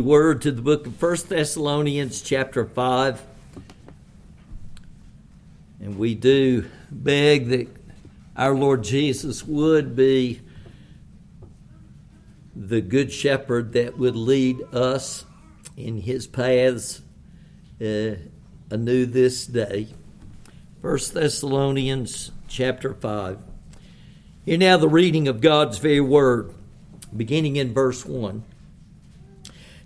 Word to the book of First Thessalonians, chapter 5. And we do beg that our Lord Jesus would be the good shepherd that would lead us in his paths uh, anew this day. First Thessalonians chapter 5. Hear now the reading of God's very word, beginning in verse 1.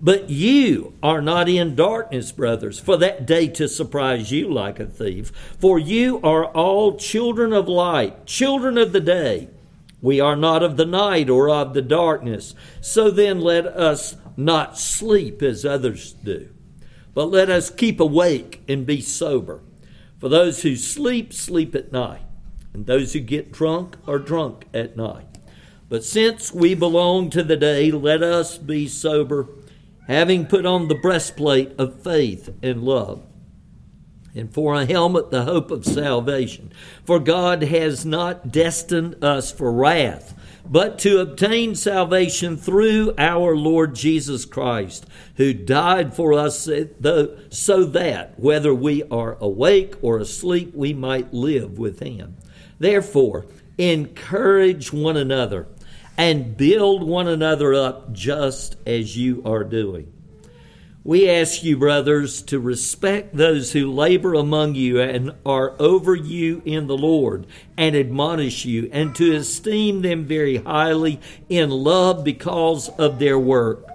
But you are not in darkness, brothers, for that day to surprise you like a thief. For you are all children of light, children of the day. We are not of the night or of the darkness. So then let us not sleep as others do, but let us keep awake and be sober. For those who sleep, sleep at night, and those who get drunk are drunk at night. But since we belong to the day, let us be sober having put on the breastplate of faith and love, and for a helmet the hope of salvation. For God has not destined us for wrath, but to obtain salvation through our Lord Jesus Christ, who died for us so that, whether we are awake or asleep, we might live with Him. Therefore, encourage one another and build one another up just as you are doing. We ask you, brothers, to respect those who labor among you and are over you in the Lord and admonish you, and to esteem them very highly in love because of their work.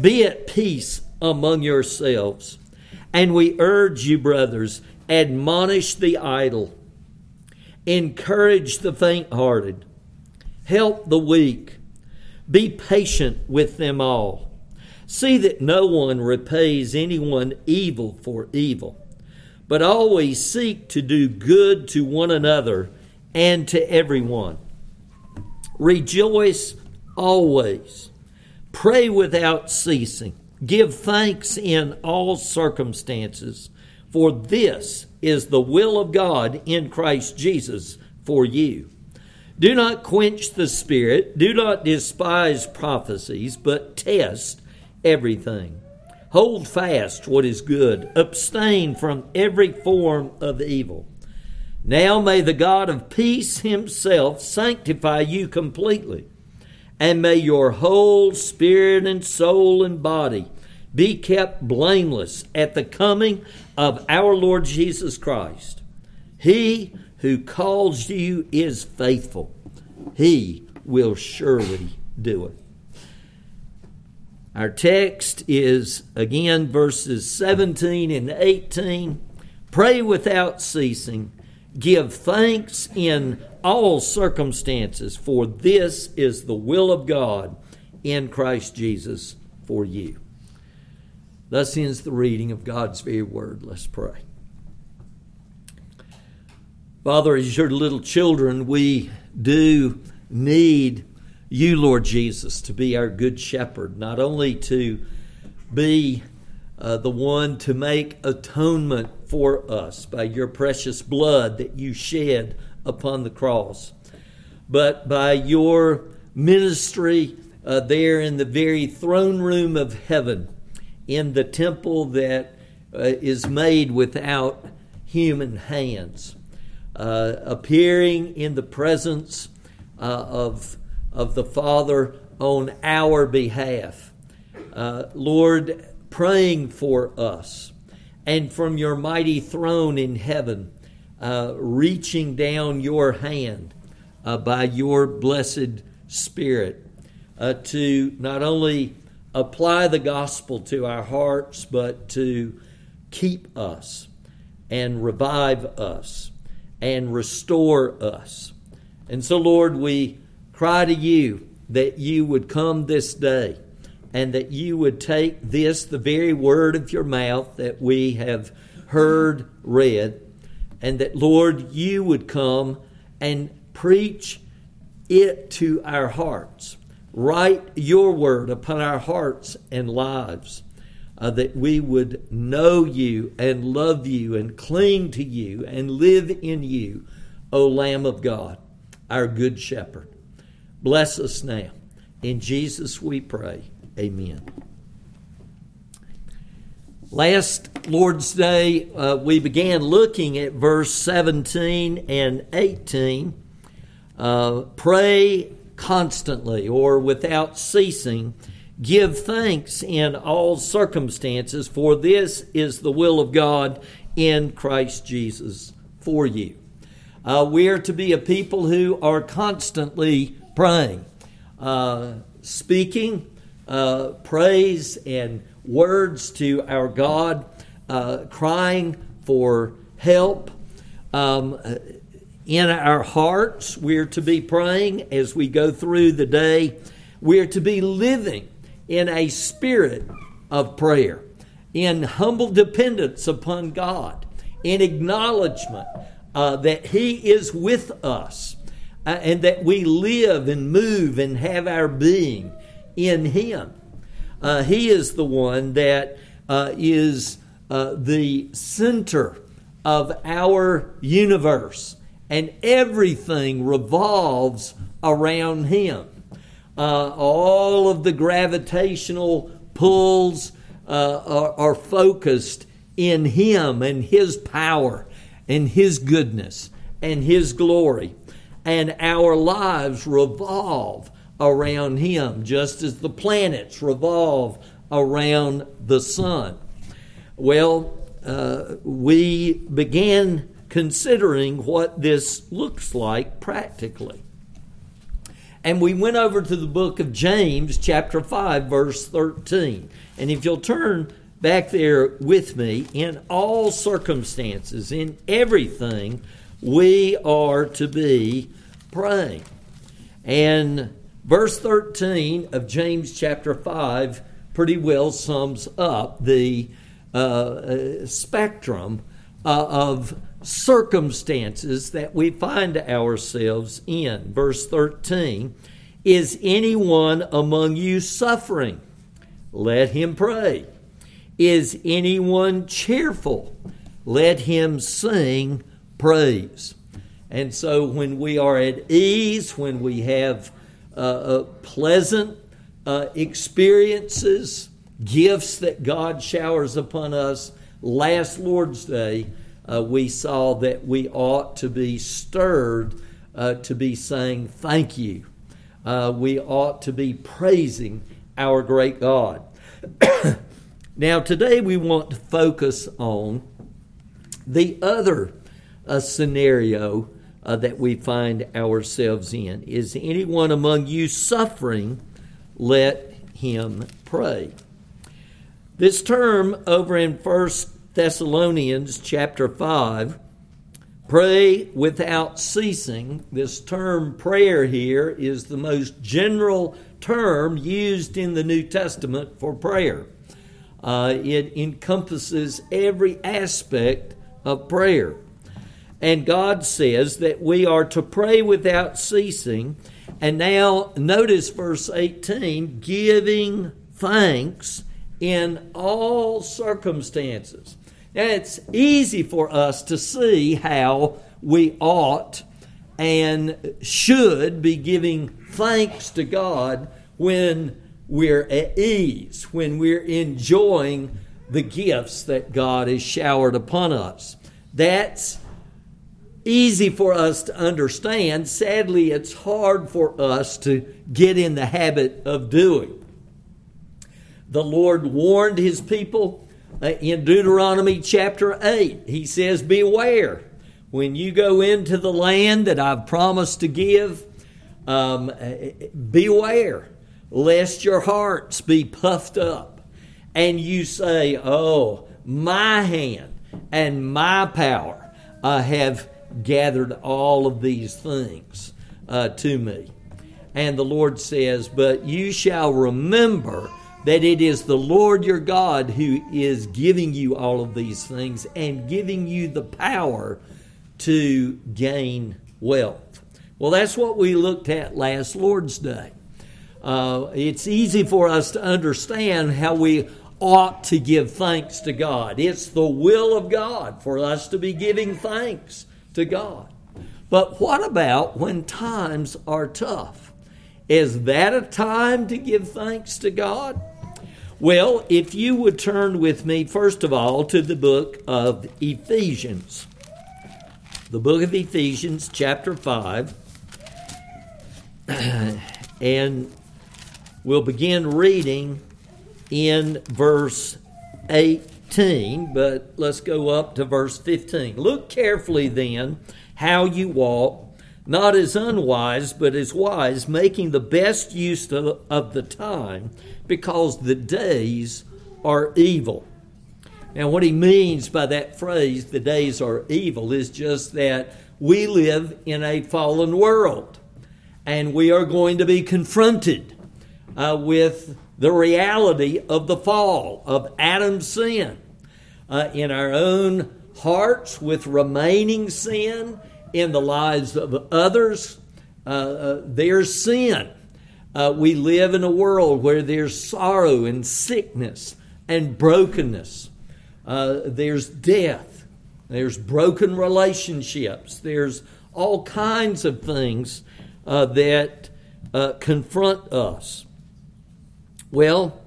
Be at peace among yourselves. And we urge you, brothers, admonish the idle, encourage the faint hearted Help the weak. Be patient with them all. See that no one repays anyone evil for evil, but always seek to do good to one another and to everyone. Rejoice always. Pray without ceasing. Give thanks in all circumstances, for this is the will of God in Christ Jesus for you. Do not quench the spirit. Do not despise prophecies, but test everything. Hold fast what is good. Abstain from every form of evil. Now may the God of peace himself sanctify you completely, and may your whole spirit and soul and body be kept blameless at the coming of our Lord Jesus Christ. He who calls you is faithful. He will surely do it. Our text is again verses 17 and 18. Pray without ceasing. Give thanks in all circumstances, for this is the will of God in Christ Jesus for you. Thus ends the reading of God's very word. Let's pray. Father, as your little children, we do need you, Lord Jesus, to be our good shepherd, not only to be uh, the one to make atonement for us by your precious blood that you shed upon the cross, but by your ministry uh, there in the very throne room of heaven, in the temple that uh, is made without human hands uh, appearing in the presence uh, of, of the Father on our behalf. Uh, Lord, praying for us, and from your mighty throne in heaven, uh, reaching down your hand uh, by your blessed Spirit uh, to not only apply the gospel to our hearts, but to keep us and revive us and restore us. And so, Lord, we cry to you that you would come this day and that you would take this, the very word of your mouth that we have heard read, and that, Lord, you would come and preach it to our hearts. Write your word upon our hearts and lives, uh, that we would know you and love you and cling to you and live in you, O Lamb of God, our good shepherd. Bless us now. In Jesus we pray. Amen. Last Lord's Day, uh, we began looking at verse 17 and 18. Uh, pray constantly or without ceasing. Give thanks in all circumstances, for this is the will of God in Christ Jesus for you. Uh, we are to be a people who are constantly praying, uh, speaking uh, praise and words to our God, uh, crying for help. Um, in our hearts, we're to be praying as we go through the day. We're to be living in a spirit of prayer, in humble dependence upon God, in acknowledgement uh, that He is with us, uh, and that we live and move and have our being in Him. Uh, he is the one that uh, is uh, the center of our universe, and everything revolves around Him. Uh, all of the gravitational pulls uh, are, are focused in Him and His power and His goodness and His glory. And our lives revolve around him, just as the planets revolve around the sun. Well, uh, we began considering what this looks like practically. And we went over to the book of James, chapter 5, verse 13. And if you'll turn back there with me, in all circumstances, in everything, we are to be praying. And Verse 13 of James chapter 5 pretty well sums up the uh, uh, spectrum uh, of circumstances that we find ourselves in. Verse 13 Is anyone among you suffering? Let him pray. Is anyone cheerful? Let him sing praise. And so when we are at ease, when we have uh, uh, pleasant uh, experiences, gifts that God showers upon us. Last Lord's Day, uh, we saw that we ought to be stirred uh, to be saying thank you. Uh, we ought to be praising our great God. now, today we want to focus on the other scenario uh, that we find ourselves in. Is anyone among you suffering? Let him pray. This term over in First Thessalonians chapter 5, pray without ceasing. This term prayer here is the most general term used in the New Testament for prayer. Uh, it encompasses every aspect of prayer. And God says that we are to pray without ceasing. And now, notice verse 18 giving thanks in all circumstances. It's easy for us to see how we ought and should be giving thanks to God when we're at ease, when we're enjoying the gifts that God has showered upon us. That's easy for us to understand. Sadly, it's hard for us to get in the habit of doing. The Lord warned his people in Deuteronomy chapter 8. He says, Beware when you go into the land that I've promised to give, um, beware lest your hearts be puffed up and you say, Oh, my hand and my power uh, have gathered all of these things uh, to me. And the Lord says, But you shall remember that it is the Lord your God who is giving you all of these things and giving you the power to gain wealth. Well, that's what we looked at last Lord's Day. Uh, it's easy for us to understand how we ought to give thanks to God. It's the will of God for us to be giving thanks to God. But what about when times are tough? Is that a time to give thanks to God? Well, if you would turn with me, first of all, to the book of Ephesians. The book of Ephesians, chapter 5. and we'll begin reading in verse 18, but let's go up to verse 15. Look carefully then how you walk not as unwise, but as wise, making the best use of, the time, because the days are evil. Now, what he means by that phrase, the days are evil, is just that we live in a fallen world and we are going to be confronted uh, with the reality of the fall, of Adam's sin. Uh, in our own hearts, with remaining sin in the lives of others, uh, uh, there's sin. Uh, we live in a world where there's sorrow and sickness and brokenness. Uh, there's death. There's broken relationships. There's all kinds of things uh, that uh, confront us. Well,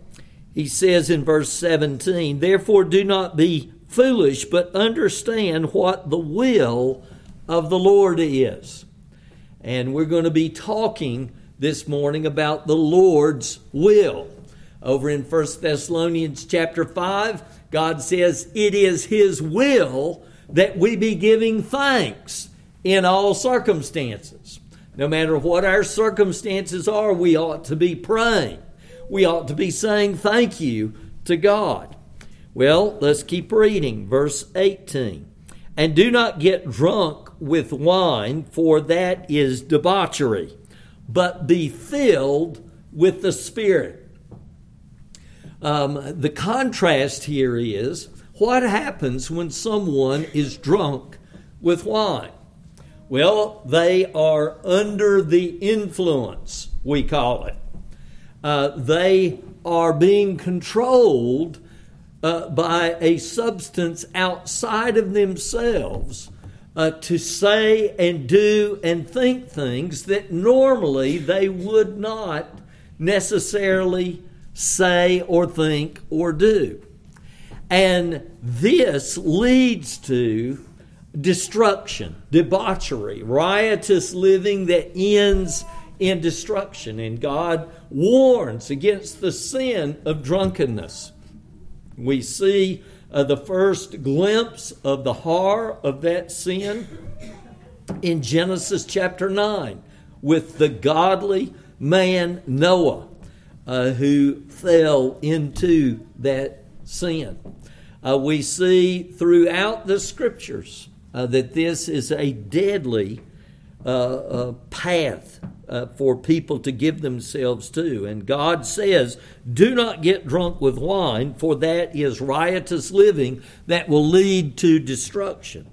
he says in verse 17, Therefore do not be foolish, but understand what the will of the Lord is. And we're going to be talking this morning about the Lord's will. Over in 1 Thessalonians chapter 5, God says it is His will that we be giving thanks in all circumstances. No matter what our circumstances are, we ought to be praying. We ought to be saying thank you to God. Well, let's keep reading. Verse 18. And do not get drunk with wine, for that is debauchery, but be filled with the Spirit. Um, the contrast here is what happens when someone is drunk with wine? Well, they are under the influence, we call it. Uh, they are being controlled uh, by a substance outside of themselves uh, to say and do and think things that normally they would not necessarily say or think or do. And this leads to destruction, debauchery, riotous living that ends in destruction. And God warns against the sin of drunkenness. We see uh, the first glimpse of the horror of that sin in Genesis chapter 9 with the godly man Noah uh, who fell into that sin. Uh, we see throughout the scriptures uh, that this is a deadly uh, uh, path uh, for people to give themselves to. And God says, Do not get drunk with wine, for that is riotous living that will lead to destruction.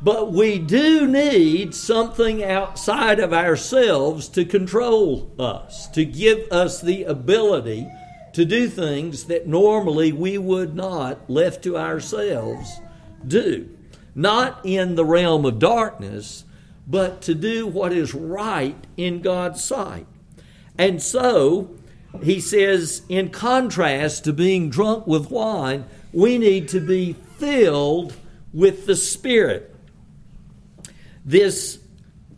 But we do need something outside of ourselves to control us, to give us the ability to do things that normally we would not, left to ourselves, do. Not in the realm of darkness, but to do what is right in God's sight. And so, he says, in contrast to being drunk with wine, we need to be filled with the Spirit. This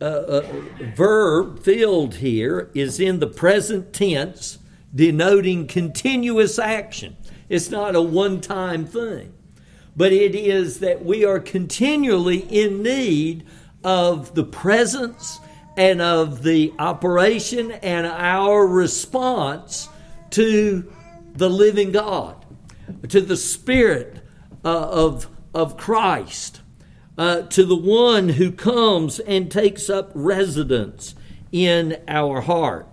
uh, uh, verb filled here is in the present tense, denoting continuous action. It's not a one time thing, but it is that we are continually in need of the presence and of the operation and our response to the living God, to the Spirit uh, of, of Christ, uh, to the one who comes and takes up residence in our heart.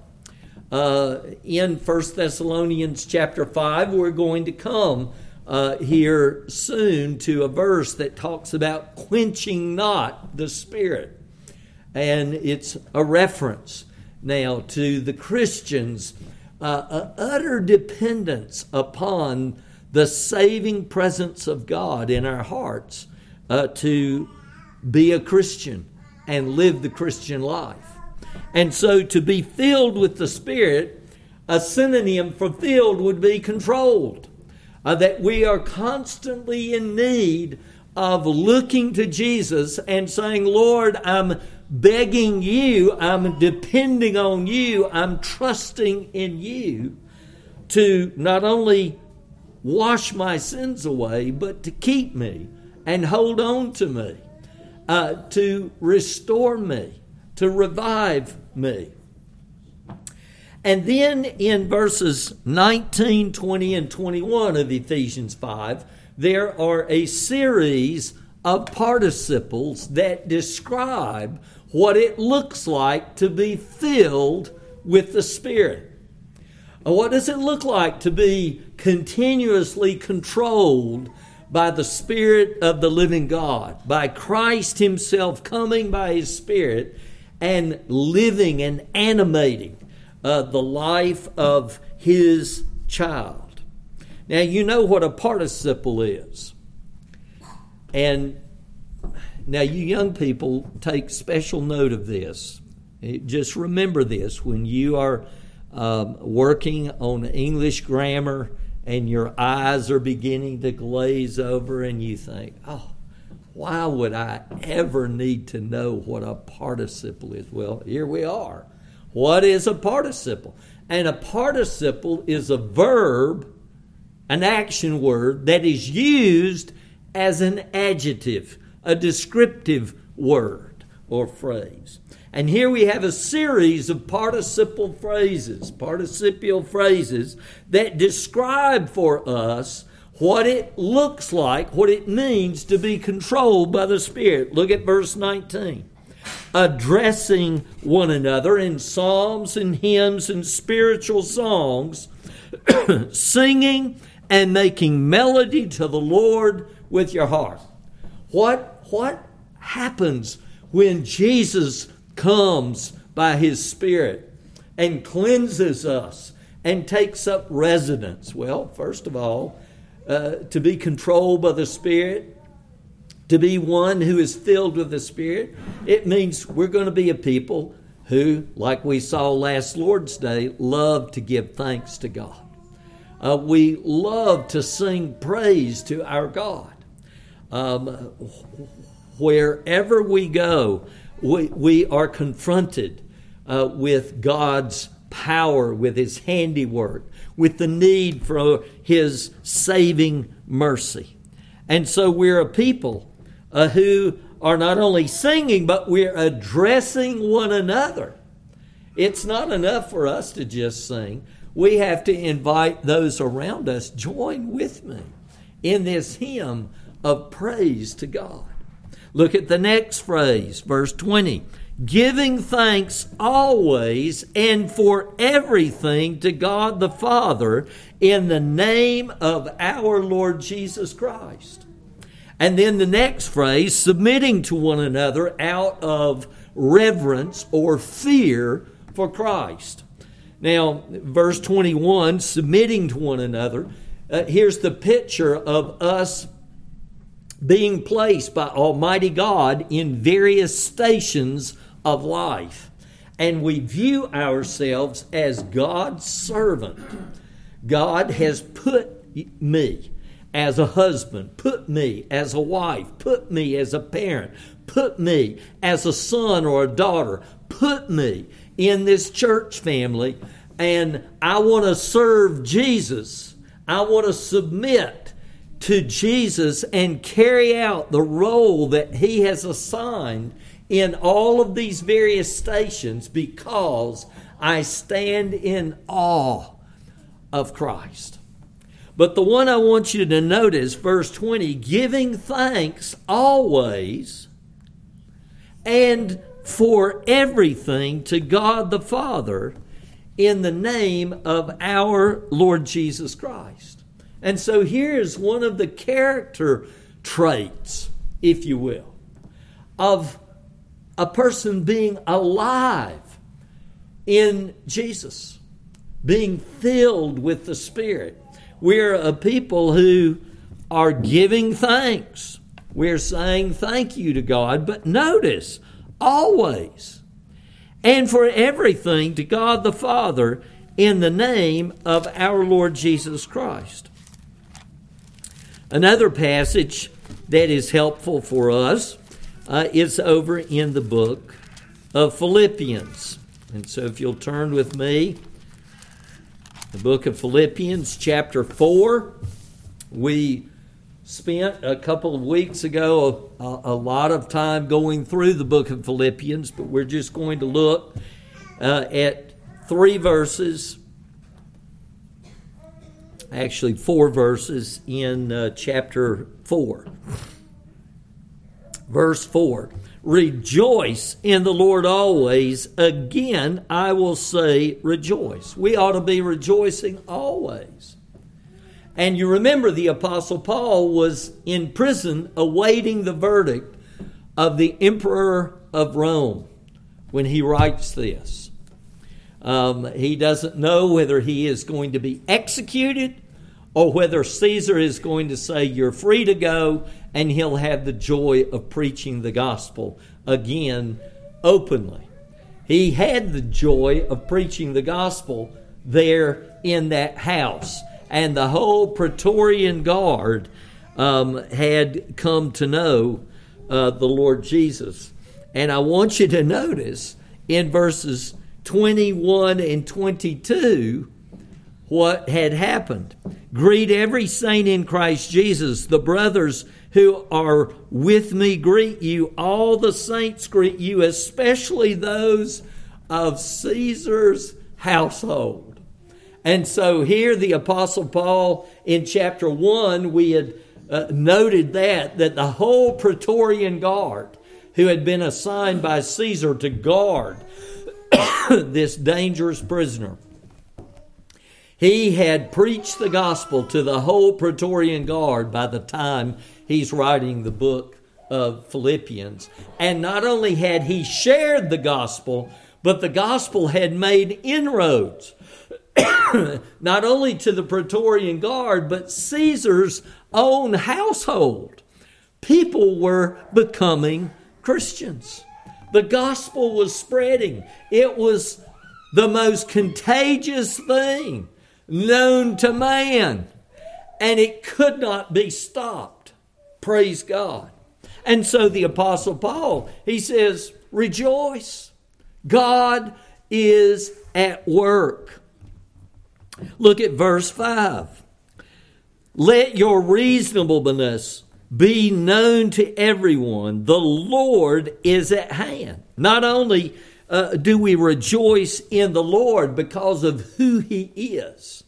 uh, in 1 Thessalonians chapter 5. We're going to come uh, here soon to a verse that talks about quenching not the Spirit. And it's a reference now to the Christians' uh, utter dependence upon the saving presence of God in our hearts uh, to be a Christian and live the Christian life. And so to be filled with the Spirit, a synonym for filled would be controlled. Uh, that we are constantly in need of looking to Jesus and saying, Lord, I'm begging you, I'm depending on you, I'm trusting in you to not only wash my sins away, but to keep me and hold on to me, uh, to restore me, to revive me. And then in verses 19, 20, and 21 of Ephesians 5, there are a series of participles that describe what it looks like to be filled with the Spirit. What does it look like to be continuously controlled by the Spirit of the living God, by Christ Himself coming by His Spirit and living and animating uh, the life of His child? Now, you know what a participle is. And now, you young people, take special note of this. Just remember this when you are um, working on English grammar and your eyes are beginning to glaze over, and you think, oh, why would I ever need to know what a participle is? Well, here we are. What is a participle? And a participle is a verb, an action word that is used as an adjective a descriptive word or phrase. And here we have a series of participle phrases, participial phrases that describe for us what it looks like, what it means to be controlled by the Spirit. Look at verse 19. Addressing one another in psalms and hymns and spiritual songs, singing and making melody to the Lord with your heart. What what happens when Jesus comes by his Spirit and cleanses us and takes up residence? Well, first of all, uh, to be controlled by the Spirit, to be one who is filled with the Spirit, it means we're going to be a people who, like we saw last Lord's Day, love to give thanks to God. Uh, we love to sing praise to our God. Um, wherever we go, we, we are confronted uh, with God's power, with His handiwork, with the need for His saving mercy. And so we're a people uh, who are not only singing, but we're addressing one another. It's not enough for us to just sing. We have to invite those around us, join with me in this hymn of praise to God. Look at the next phrase, verse 20. Giving thanks always and for everything to God the Father in the name of our Lord Jesus Christ. And then the next phrase, submitting to one another out of reverence or fear for Christ. Now, verse 21, submitting to one another, uh, here's the picture of us being placed by Almighty God in various stations of life. And we view ourselves as God's servant. God has put me as a husband, put me as a wife, put me as a parent, put me as a son or a daughter, put me in this church family, and I want to serve Jesus. I want to submit to Jesus and carry out the role that He has assigned in all of these various stations because I stand in awe of Christ. But the one I want you to notice, verse 20, giving thanks always and for everything to God the Father in the name of our Lord Jesus Christ. And so here's one of the character traits, if you will, of a person being alive in Jesus, being filled with the Spirit. We're a people who are giving thanks. We're saying thank you to God, but notice, always and for everything to God the Father in the name of our Lord Jesus Christ. Another passage that is helpful for us uh, is over in the book of Philippians. And so if you'll turn with me, the book of Philippians, chapter 4, we spent a couple of weeks ago a, a, lot of time going through the book of Philippians, but we're just going to look uh, at three verses, actually, four verses in uh, chapter 4. Verse 4 Rejoice in the Lord always. Again, I will say, rejoice. We ought to be rejoicing always. And you remember the Apostle Paul was in prison awaiting the verdict of the Emperor of Rome when he writes this. Um, he doesn't know whether he is going to be executed or whether Caesar is going to say, You're free to go, and he'll have the joy of preaching the gospel again openly. He had the joy of preaching the gospel there in that house and the whole Praetorian Guard um, had come to know uh, the Lord Jesus. And I want you to notice in verses 21 and 22 what had happened. Greet every saint in Christ Jesus. The brothers who are with me greet you. All the saints greet you, especially those of Caesar's household. And so here, the Apostle Paul in chapter 1, we had uh, noted that, that the whole Praetorian Guard, who had been assigned by Caesar to guard this dangerous prisoner, he had preached the gospel to the whole Praetorian Guard by the time he's writing the book of Philippians. And not only had he shared the gospel, but the gospel had made inroads not only to the Praetorian Guard, but Caesar's own household. People were becoming Christians. The gospel was spreading. It was the most contagious thing known to man, and it could not be stopped. Praise God. And so the Apostle Paul, he says, Rejoice. God is at work. Look at verse 5. Let your reasonableness be known to everyone. The Lord is at hand. Not only uh, do we rejoice in the Lord because of who He is,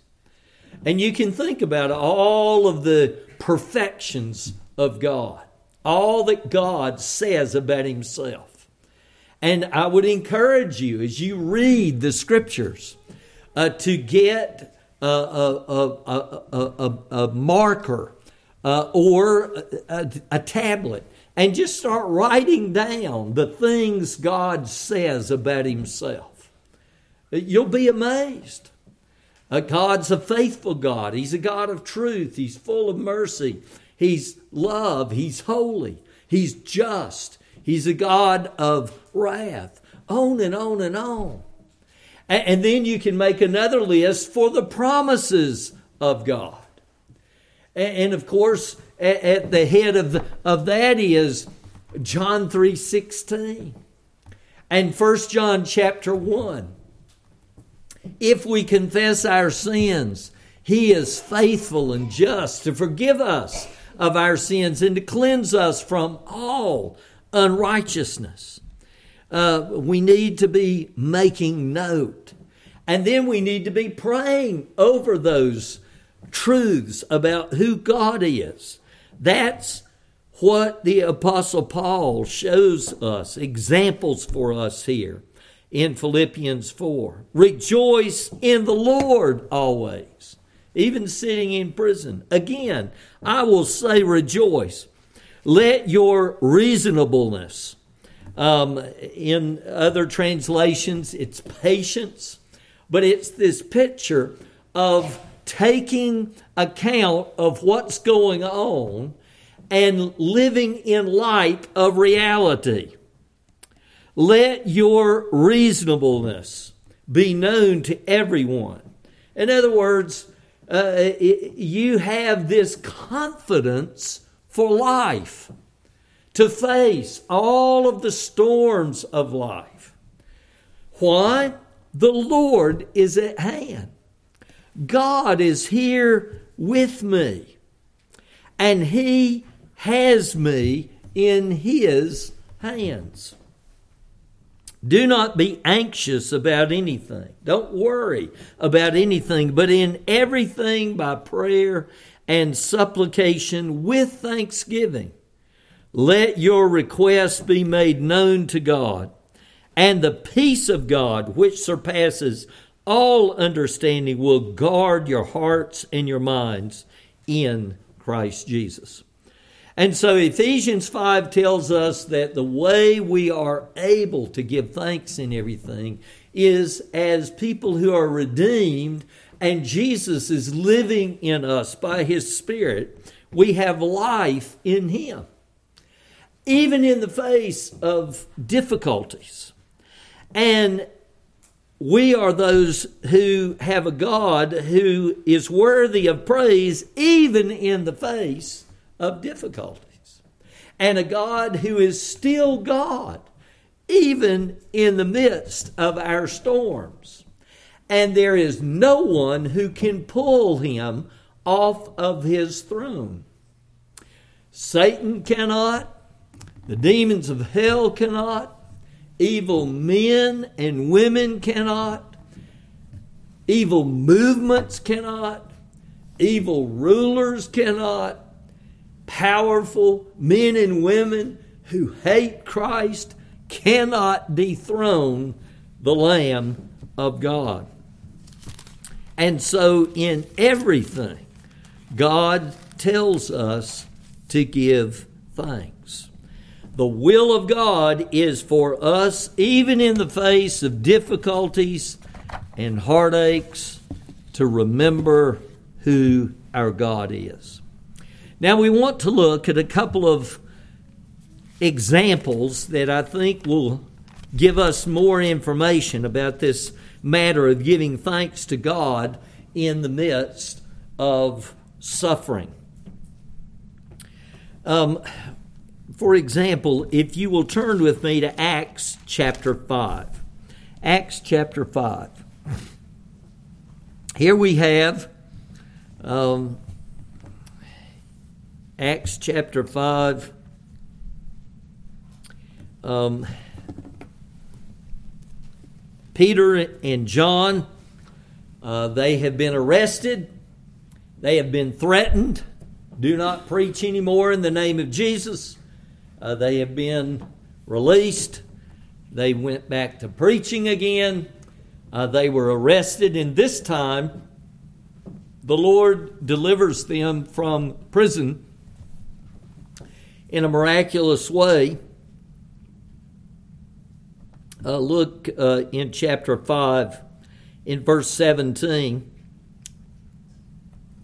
and you can think about all of the perfections of God, all that God says about Himself. And I would encourage you as you read the scriptures uh, to get a, a, a, a marker uh, or a, tablet and just start writing down the things God says about Himself. You'll be amazed. Uh, God's a faithful God. He's a God of truth. He's full of mercy. He's love. He's holy. He's just. He's a God of wrath. On and on and on. And then you can make another list for the promises of God. And of course, at the head of, of that is John 3:16 and 1 John chapter 1. If we confess our sins, he is faithful and just to forgive us of our sins and to cleanse us from all unrighteousness uh, we need to be making note. And then we need to be praying over those truths about who God is. That's what the Apostle Paul shows us, examples for us here. in Philippians 4. Rejoice in the Lord always, even sitting in prison. Again, I will say rejoice. Let your reasonableness, um, in other translations, it's patience, but it's this picture of taking account of what's going on and living in light of reality. Let your reasonableness be known to everyone. In other words, uh, you have this confidence for life to face all of the storms of life. Why? The Lord is at hand. God is here with me, and He has me in His hands. Do not be anxious about anything. Don't worry about anything, but in everything by prayer and supplication with thanksgiving. Let your requests be made known to God, and the peace of God, which surpasses all understanding, will guard your hearts and your minds in Christ Jesus. And so Ephesians 5 tells us that the way we are able to give thanks in everything is as people who are redeemed and Jesus is living in us by his Spirit. We have life in him, even in the face of difficulties. And we are those who have a God who is worthy of praise, even in the face of difficulties, and a God who is still God, even in the midst of our storms. And there is no one who can pull him off of his throne. Satan cannot, the demons of hell cannot, evil men and women cannot, evil movements cannot, evil rulers cannot, powerful men and women who hate Christ cannot dethrone the Lamb of God. And so, in everything, God tells us to give thanks. The will of God is for us, even in the face of difficulties and heartaches, to remember who our God is. Now, we want to look at a couple of examples that I think will give us more information about this matter of giving thanks to God in the midst of suffering. Um, for example, if you will turn with me to Acts chapter 5. Acts chapter 5. Here we have um, Acts chapter 5. Um, Peter and John, uh, they have been arrested. They have been threatened. Do not preach anymore in the name of Jesus. Uh, they have been released. They went back to preaching again. Uh, they were arrested, and this time the Lord delivers them from prison in a miraculous way. Uh, look uh, in chapter 5, in verse 17.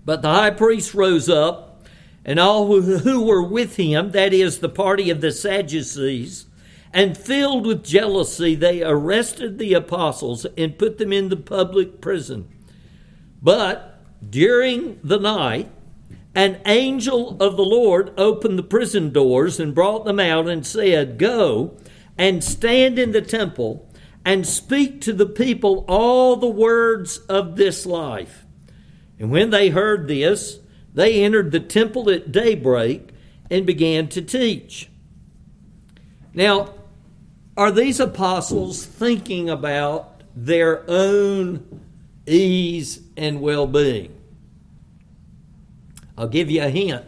But the high priest rose up, and all who, who were with him, that is, the party of the Sadducees, and filled with jealousy, they arrested the apostles and put them in the public prison. But during the night, an angel of the Lord opened the prison doors and brought them out and said, Go and stand in the temple and speak to the people all the words of this life. And when they heard this, they entered the temple at daybreak and began to teach. Now, are these apostles thinking about their own ease and well being? I'll give you a hint.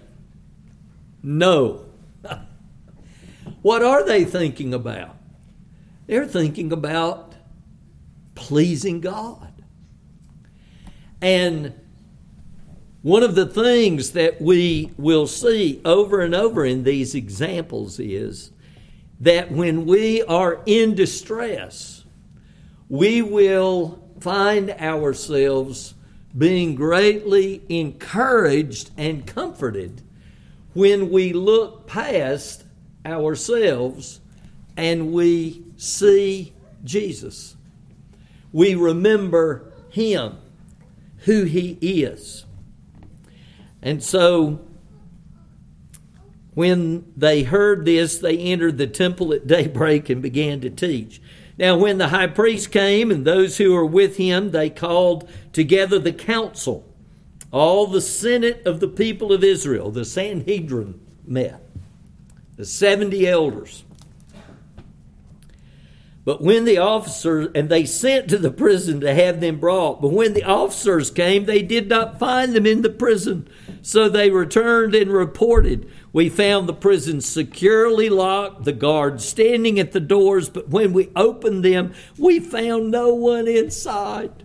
No. what are they thinking about? They're thinking about pleasing God. And one of the things that we will see over and over in these examples is that when we are in distress, we will find ourselves being greatly encouraged and comforted when we look past ourselves and we see Jesus. We remember Him, who He is. And so, when they heard this, they entered the temple at daybreak and began to teach. Now, when the high priest came and those who were with him, they called together the council. All the senate of the people of Israel, the Sanhedrin, met, the 70 elders. But when the officers, and they sent to the prison to have them brought, but when the officers came, they did not find them in the prison. So they returned and reported we found the prison securely locked, the guards standing at the doors, but when we opened them, we found no one inside.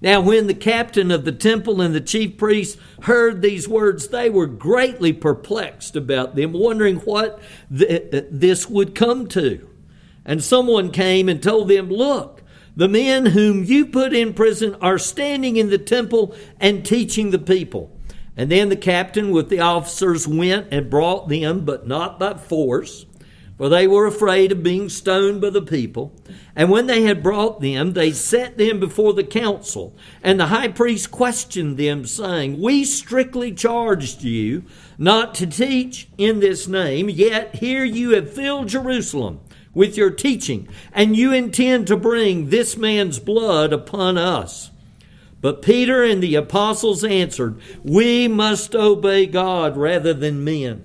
Now, when the captain of the temple and the chief priests heard these words, they were greatly perplexed about them, wondering what th- uh, this would come to. And someone came and told them, Look, the men whom you put in prison are standing in the temple and teaching the people. And then the captain with the officers went and brought them, but not by force, for they were afraid of being stoned by the people. And when they had brought them, they set them before the council. And the high priest questioned them, saying, We strictly charged you not to teach in this name, yet here you have filled Jerusalem with your teaching, and you intend to bring this man's blood upon us. But Peter and the apostles answered, We must obey God rather than men.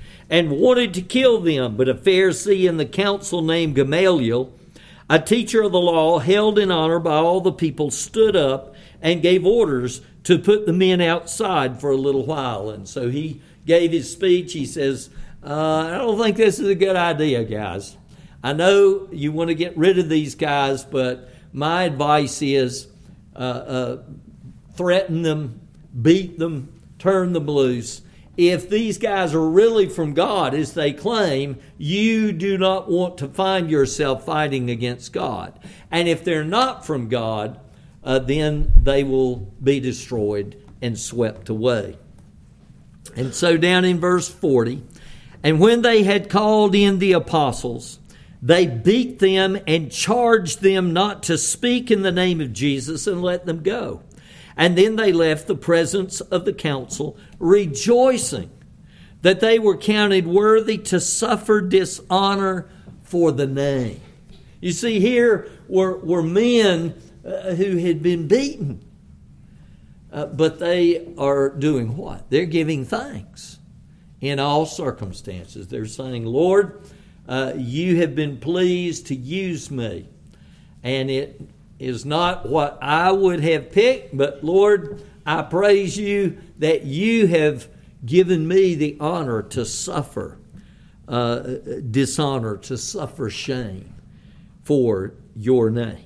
and wanted to kill them. But a Pharisee in the council named Gamaliel, a teacher of the law held in honor by all the people, stood up and gave orders to put the men outside for a little while. And so he gave his speech. He says, uh, I don't think this is a good idea, guys. I know you want to get rid of these guys, but my advice is uh, uh, threaten them, beat them, turn them loose. If these guys are really from God, as they claim, you do not want to find yourself fighting against God. And if they're not from God, uh, then they will be destroyed and swept away. And so, down in verse 40, and when they had called in the apostles, they beat them and charged them not to speak in the name of Jesus and let them go. And then they left the presence of the council, rejoicing that they were counted worthy to suffer dishonor for the name. You see, here were, were men uh, who had been beaten, uh, but they are doing what? They're giving thanks in all circumstances. They're saying, Lord, uh, you have been pleased to use me. And it is not what I would have picked, but Lord, I praise you that you have given me the honor to suffer uh, dishonor, to suffer shame for your name.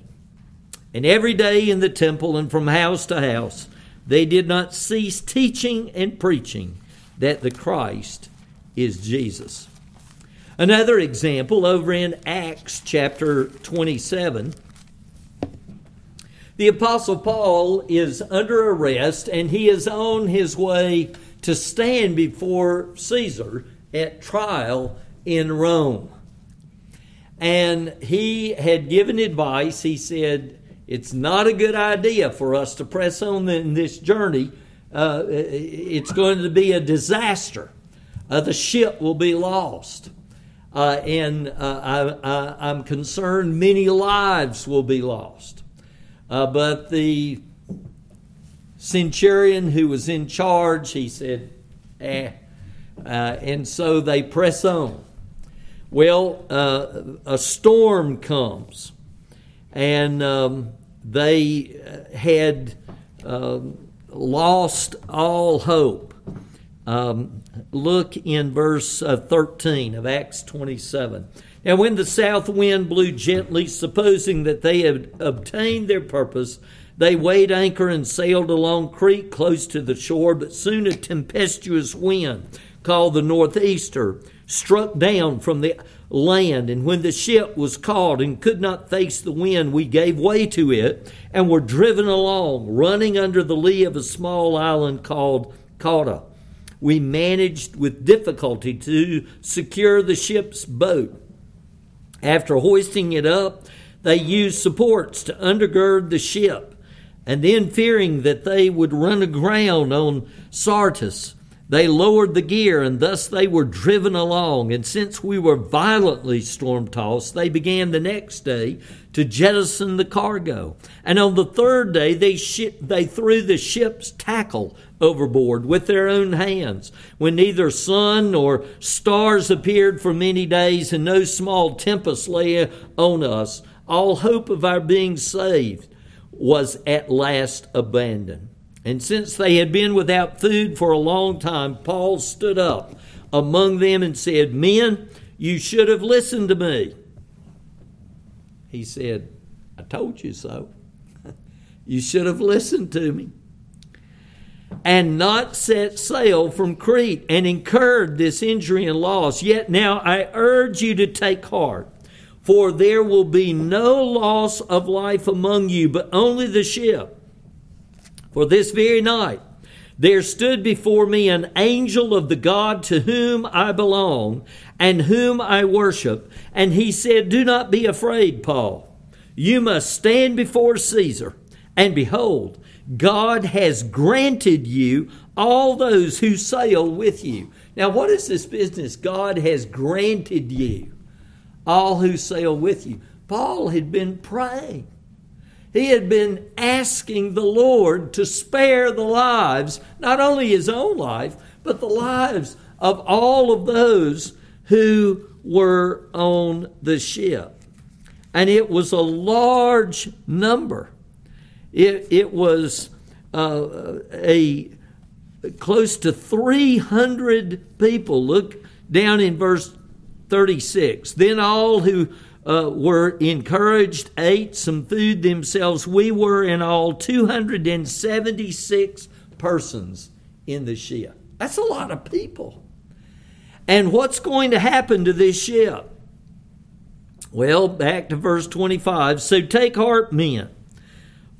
And every day in the temple and from house to house, they did not cease teaching and preaching that the Christ is Jesus. Another example over in Acts chapter 27 the Apostle Paul is under arrest and he is on his way to stand before Caesar at trial in Rome. And he had given advice. He said, It's not a good idea for us to press on in this journey. Uh, it's going to be a disaster. Uh, the ship will be lost. Uh, and uh, I, am concerned many lives will be lost. Uh, but the centurion who was in charge, he said, eh. Uh, and so they press on. Well, uh, a storm comes, and um, they had um, lost all hope. Um, look in verse uh, 13 of Acts 27. And when the south wind blew gently, supposing that they had obtained their purpose, they weighed anchor and sailed along Crete close to the shore. But soon a tempestuous wind, called the northeaster, struck down from the land. And when the ship was caught and could not face the wind, we gave way to it and were driven along, running under the lee of a small island called Cauda. We managed with difficulty to secure the ship's boat. After hoisting it up, they used supports to undergird the ship. And then, fearing that they would run aground on Syrtis, they lowered the gear, and thus they were driven along. And since we were violently storm tossed, they began the next day to jettison the cargo. And on the third day, they, sh- they threw the ship's tackle overboard with their own hands. When neither sun nor stars appeared for many days, and no small tempest lay on us, all hope of our being saved was at last abandoned. And since they had been without food for a long time, Paul stood up among them and said, Men, you should have listened to me. He said, I told you so. you should have listened to me. And not set sail from Crete and incurred this injury and loss. Yet now I urge you to take heart, for there will be no loss of life among you, but only the ship. For this very night there stood before me an angel of the God to whom I belong and whom I worship, and he said, Do not be afraid, Paul. You must stand before Caesar, and behold, God has granted you all those who sail with you. Now, what is this business? God has granted you all who sail with you. Paul had been praying. He had been asking the Lord to spare the lives, not only his own life, but the lives of all of those who were on the ship. And it was a large number. It, it was uh, a close to 300 people. Look down in verse 36. Then all who uh, were encouraged, ate some food themselves. We were in all 276 persons in the ship. That's a lot of people. And what's going to happen to this ship? Well, back to verse 25. So take heart, men,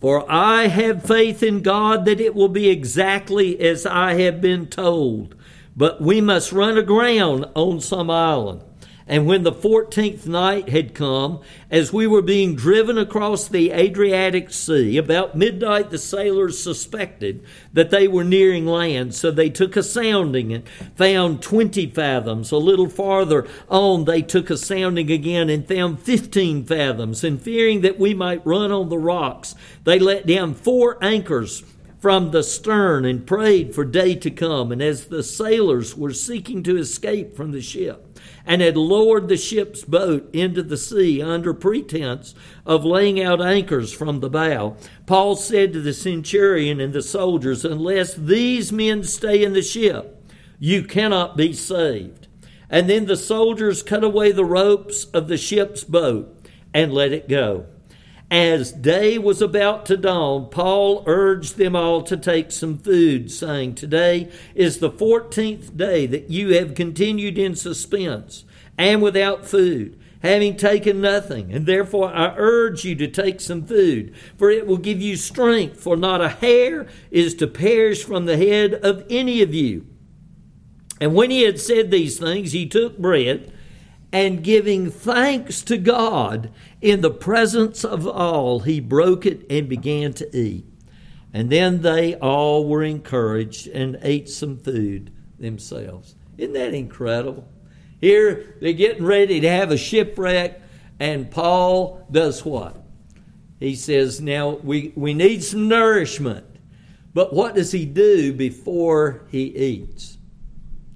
for I have faith in God that it will be exactly as I have been told. But we must run aground on some island. And when the fourteenth night had come, as we were being driven across the Adriatic Sea, about midnight the sailors suspected that they were nearing land, so they took a sounding and found twenty fathoms. A little farther on, they took a sounding again and found fifteen fathoms. And fearing that we might run on the rocks, they let down four anchors from the stern and prayed for day to come. And as the sailors were seeking to escape from the ship, and had lowered the ship's boat into the sea under pretense of laying out anchors from the bow. Paul said to the centurion and the soldiers, Unless these men stay in the ship, you cannot be saved. And then the soldiers cut away the ropes of the ship's boat and let it go. As day was about to dawn, Paul urged them all to take some food, saying, Today is the fourteenth day that you have continued in suspense and without food, having taken nothing. And therefore I urge you to take some food, for it will give you strength, for not a hair is to perish from the head of any of you. And when he had said these things, he took bread and giving thanks to God in the presence of all, he broke it and began to eat. And then they all were encouraged and ate some food themselves. Isn't that incredible? Here they're getting ready to have a shipwreck, and Paul does what? He says, Now we, we need some nourishment. But what does he do before he eats?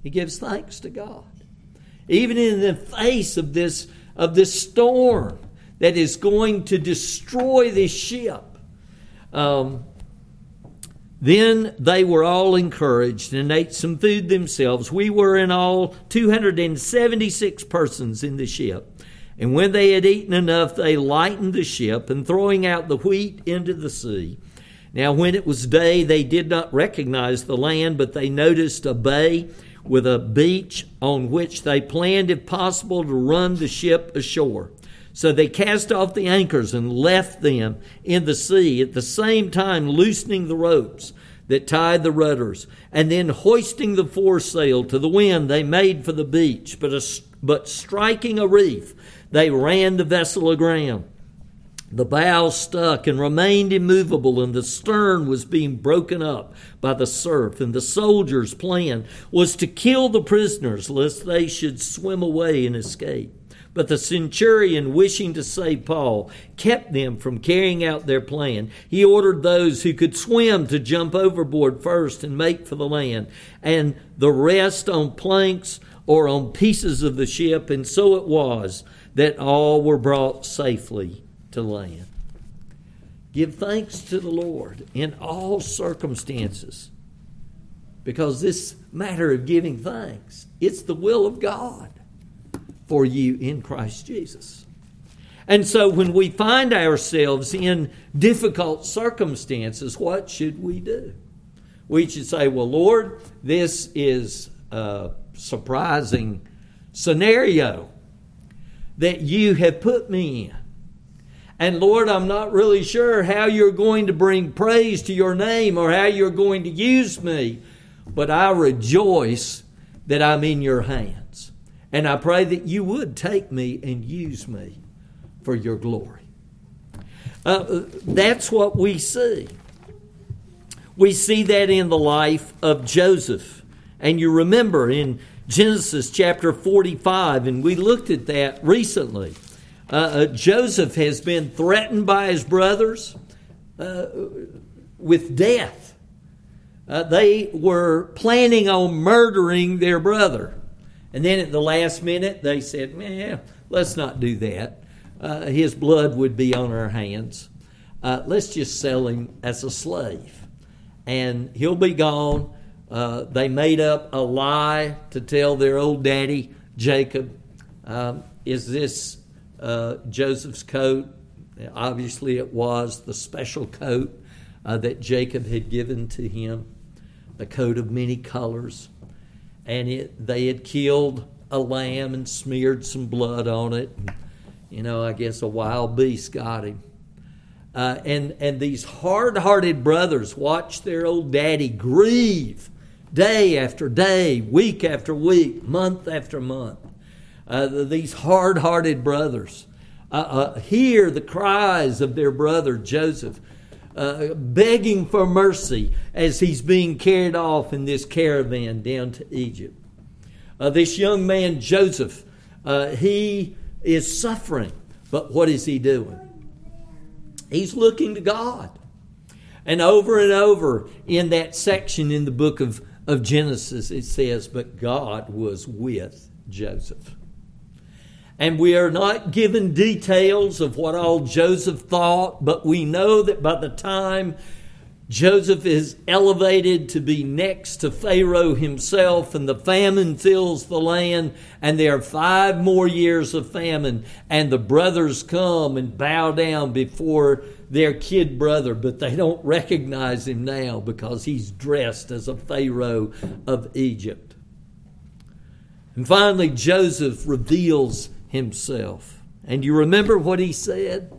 He gives thanks to God. Even in the face of this, of this storm that is going to destroy this ship. Um, then they were all encouraged and ate some food themselves. We were in all 276 persons in the ship. And when they had eaten enough, they lightened the ship and throwing out the wheat into the sea. Now, when it was day, they did not recognize the land, but they noticed a bay with a beach on which they planned, if possible, to run the ship ashore. So they cast off the anchors and left them in the sea, at the same time loosening the ropes that tied the rudders. And then hoisting the foresail to the wind, they made for the beach. But, a, but striking a reef, they ran the vessel aground. The bow stuck and remained immovable, and the stern was being broken up by the surf. And the soldiers' plan was to kill the prisoners, lest they should swim away and escape. But the centurion, wishing to save Paul, kept them from carrying out their plan. He ordered those who could swim to jump overboard first and make for the land, and the rest on planks or on pieces of the ship. And so it was that all were brought safely to land. Give thanks to the Lord in all circumstances. Because this matter of giving thanks, it's the will of God for you in Christ Jesus. And so when we find ourselves in difficult circumstances, what should we do? We should say, Well, Lord, this is a surprising scenario that you have put me in. And Lord, I'm not really sure how you're going to bring praise to your name or how you're going to use me, but I rejoice that I'm in your hands. And I pray that you would take me and use me for your glory. Uh, that's what we see. We see that in the life of Joseph. And you remember in Genesis chapter 45, and we looked at that recently. Uh, uh, Joseph has been threatened by his brothers uh, with death. Uh, they were planning on murdering their brother. And then at the last minute, they said, "Man, let's not do that. Uh, his blood would be on our hands. Uh, let's just sell him as a slave, and he'll be gone." They made up a lie to tell their old daddy Jacob, um, "Is this uh, Joseph's coat?" Obviously, it was the special coat uh, that Jacob had given to him, the coat of many colors and it, they had killed a lamb and smeared some blood on it. You know, I guess a wild beast got him. Uh, and and these hard-hearted brothers watched their old daddy grieve day after day, week after week, month after month. Uh, these hard-hearted brothers uh, uh hear the cries of their brother Joseph uh, begging for mercy as he's being carried off in this caravan down to Egypt. Uh, this young man, Joseph, he is suffering, but what is he doing? He's looking to God. And over and over in that section in the book of, of Genesis, it says, But God was with Joseph. And we are not given details of what all Joseph thought, but we know that by the time Joseph is elevated to be next to Pharaoh himself, and the famine fills the land, and there are five more years of famine, and the brothers come and bow down before their kid brother, but they don't recognize him now because he's dressed as a Pharaoh of Egypt. And finally, Joseph reveals himself. And you remember what he said?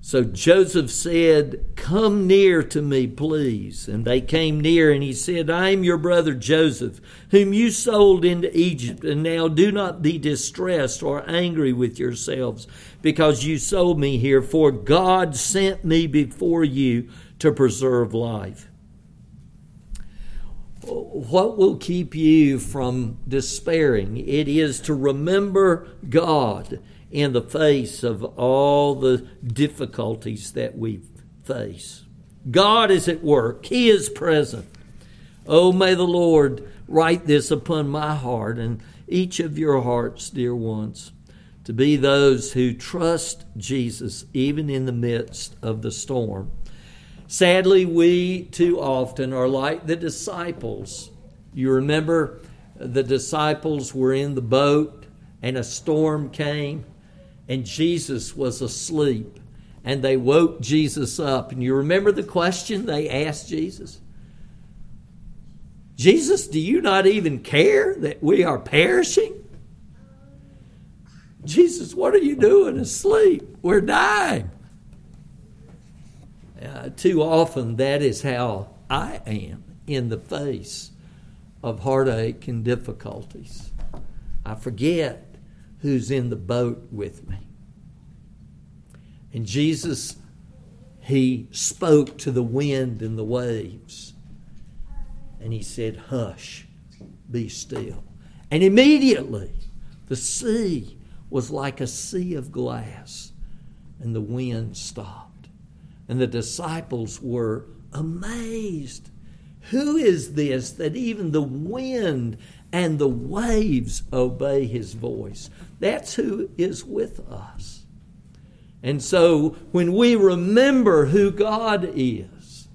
So Joseph said, Come near to me, please. And they came near, and he said, I am your brother Joseph, whom you sold into Egypt. And now do not be distressed or angry with yourselves, because you sold me here, for God sent me before you to preserve life what will keep you from despairing? It is to remember God in the face of all the difficulties that we face. God is at work, He is present. Oh, may the Lord write this upon my heart and each of your hearts, dear ones, to be those who trust Jesus even in the midst of the storm. Sadly, we too often are like the disciples. You remember uh, the disciples were in the boat and a storm came and Jesus was asleep and they woke Jesus up. And you remember the question they asked Jesus? Jesus, do you not even care that we are perishing? Jesus, what are you doing asleep? We're dying. Too often, that is how I am in the face of heartache and difficulties. I forget who's in the boat with me. And Jesus, He spoke to the wind and the waves and he said, Hush, be still. And immediately the sea was like a sea of glass, and the wind stopped. And the disciples were amazed. Who is this that even the wind and the waves obey his voice? That's who is with us. And so when we remember who God is,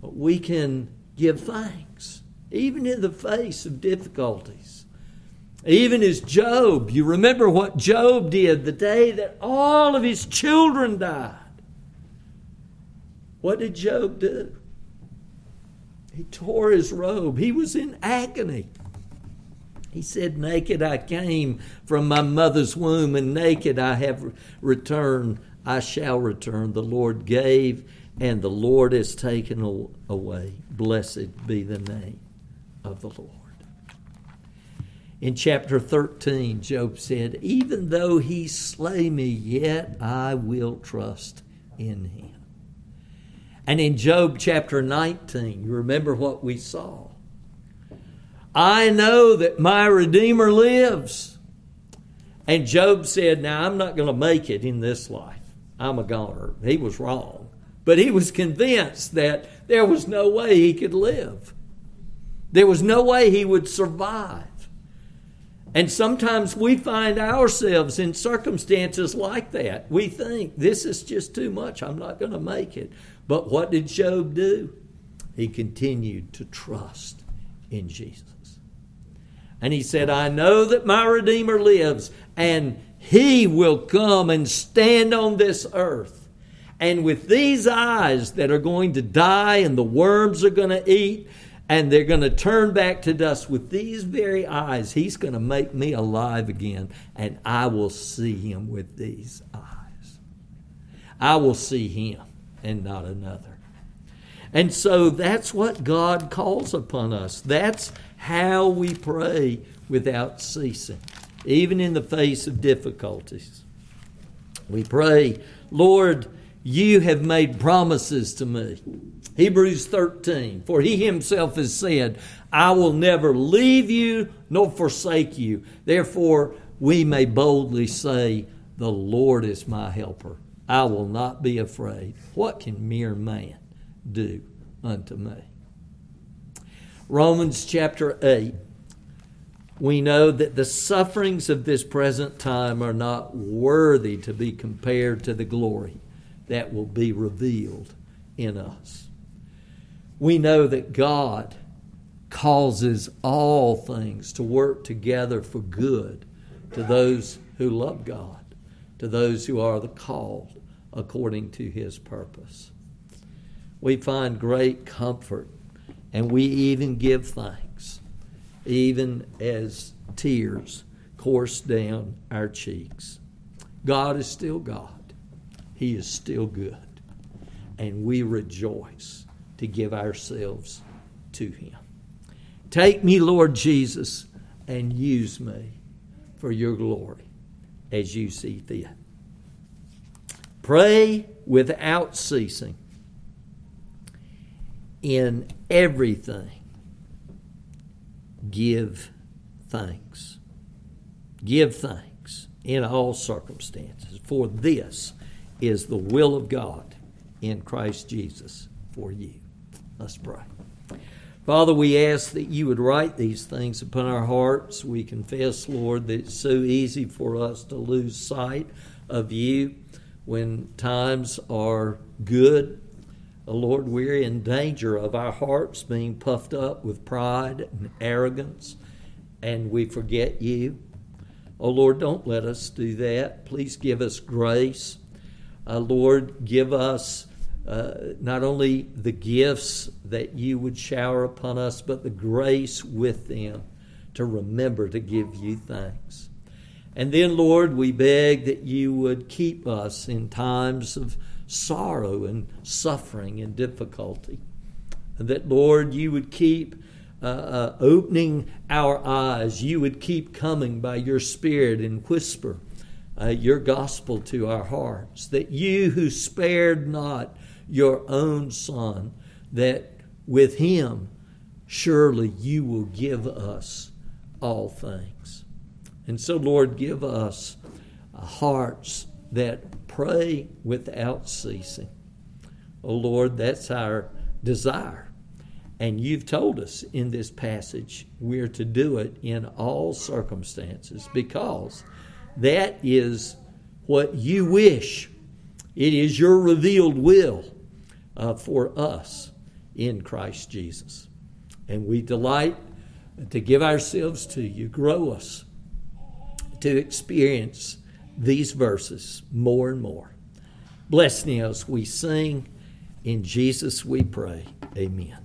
we can give thanks, even in the face of difficulties. Even as Job, you remember what Job did the day that all of his children died. What did Job do? He tore his robe. He was in agony. He said, Naked I came from my mother's womb, and naked I have returned. I shall return. The Lord gave, and the Lord has taken away. Blessed be the name of the Lord. In chapter 13, Job said, Even though he slay me, yet I will trust in him. And in Job chapter 19, you remember what we saw. I know that my Redeemer lives. And Job said, Now I'm not going to make it in this life. I'm a goner. He was wrong. But he was convinced that there was no way he could live. There was no way he would survive. And sometimes we find ourselves in circumstances like that. We think, this is just too much. I'm not going to make it. But what did Job do? He continued to trust in Jesus. And he said, I know that my Redeemer lives, and he will come and stand on this earth and with these eyes that are going to die and the worms are going to eat and they're going to turn back to dust, with these very eyes, He's going to make me alive again and I will see Him with these eyes. I will see Him and not another. And so that's what God calls upon us. That's how we pray without ceasing, even in the face of difficulties. We pray, Lord, you have made promises to me. Hebrews 13, for he himself has said, I will never leave you nor forsake you. Therefore, we may boldly say, The Lord is my helper. I will not be afraid. What can mere man do unto me? Romans chapter 8, we know that the sufferings of this present time are not worthy to be compared to the glory that will be revealed in us. We know that God causes all things to work together for good to those who love God, to those who are the called according to his purpose. We find great comfort and we even give thanks, even as tears course down our cheeks. God is still God. He is still good. And we rejoice to give ourselves to Him. Take me, Lord Jesus, and use me for your glory as you see fit. Pray without ceasing in everything. Give thanks. Give thanks in all circumstances, for this is the will of God in Christ Jesus for you. Let's pray. Father, we ask that you would write these things upon our hearts. We confess, Lord, that it's so easy for us to lose sight of you when times are good. Lord, we're in danger of our hearts being puffed up with pride and arrogance, and we forget you. Oh, Lord, don't let us do that. Please give us grace. Uh, Lord, give us uh, not only the gifts that you would shower upon us, but the grace with them to remember to give you thanks. And then, Lord, we beg that you would keep us in times of sorrow and suffering and difficulty. And that, Lord, you would keep uh, uh, opening our eyes. You would keep coming by your Spirit and whisper uh, your gospel to our hearts. That you who spared not your own Son, that with him surely you will give us all things. And so, Lord, give us hearts that pray without ceasing. Oh, Lord, that's our desire. And you've told us in this passage we're to do it in all circumstances because that is what you wish. It is your revealed will uh, for us in Christ Jesus. And we delight to give ourselves to you. Grow us to experience these verses more and more. Bless me as we sing. In Jesus we pray. Amen.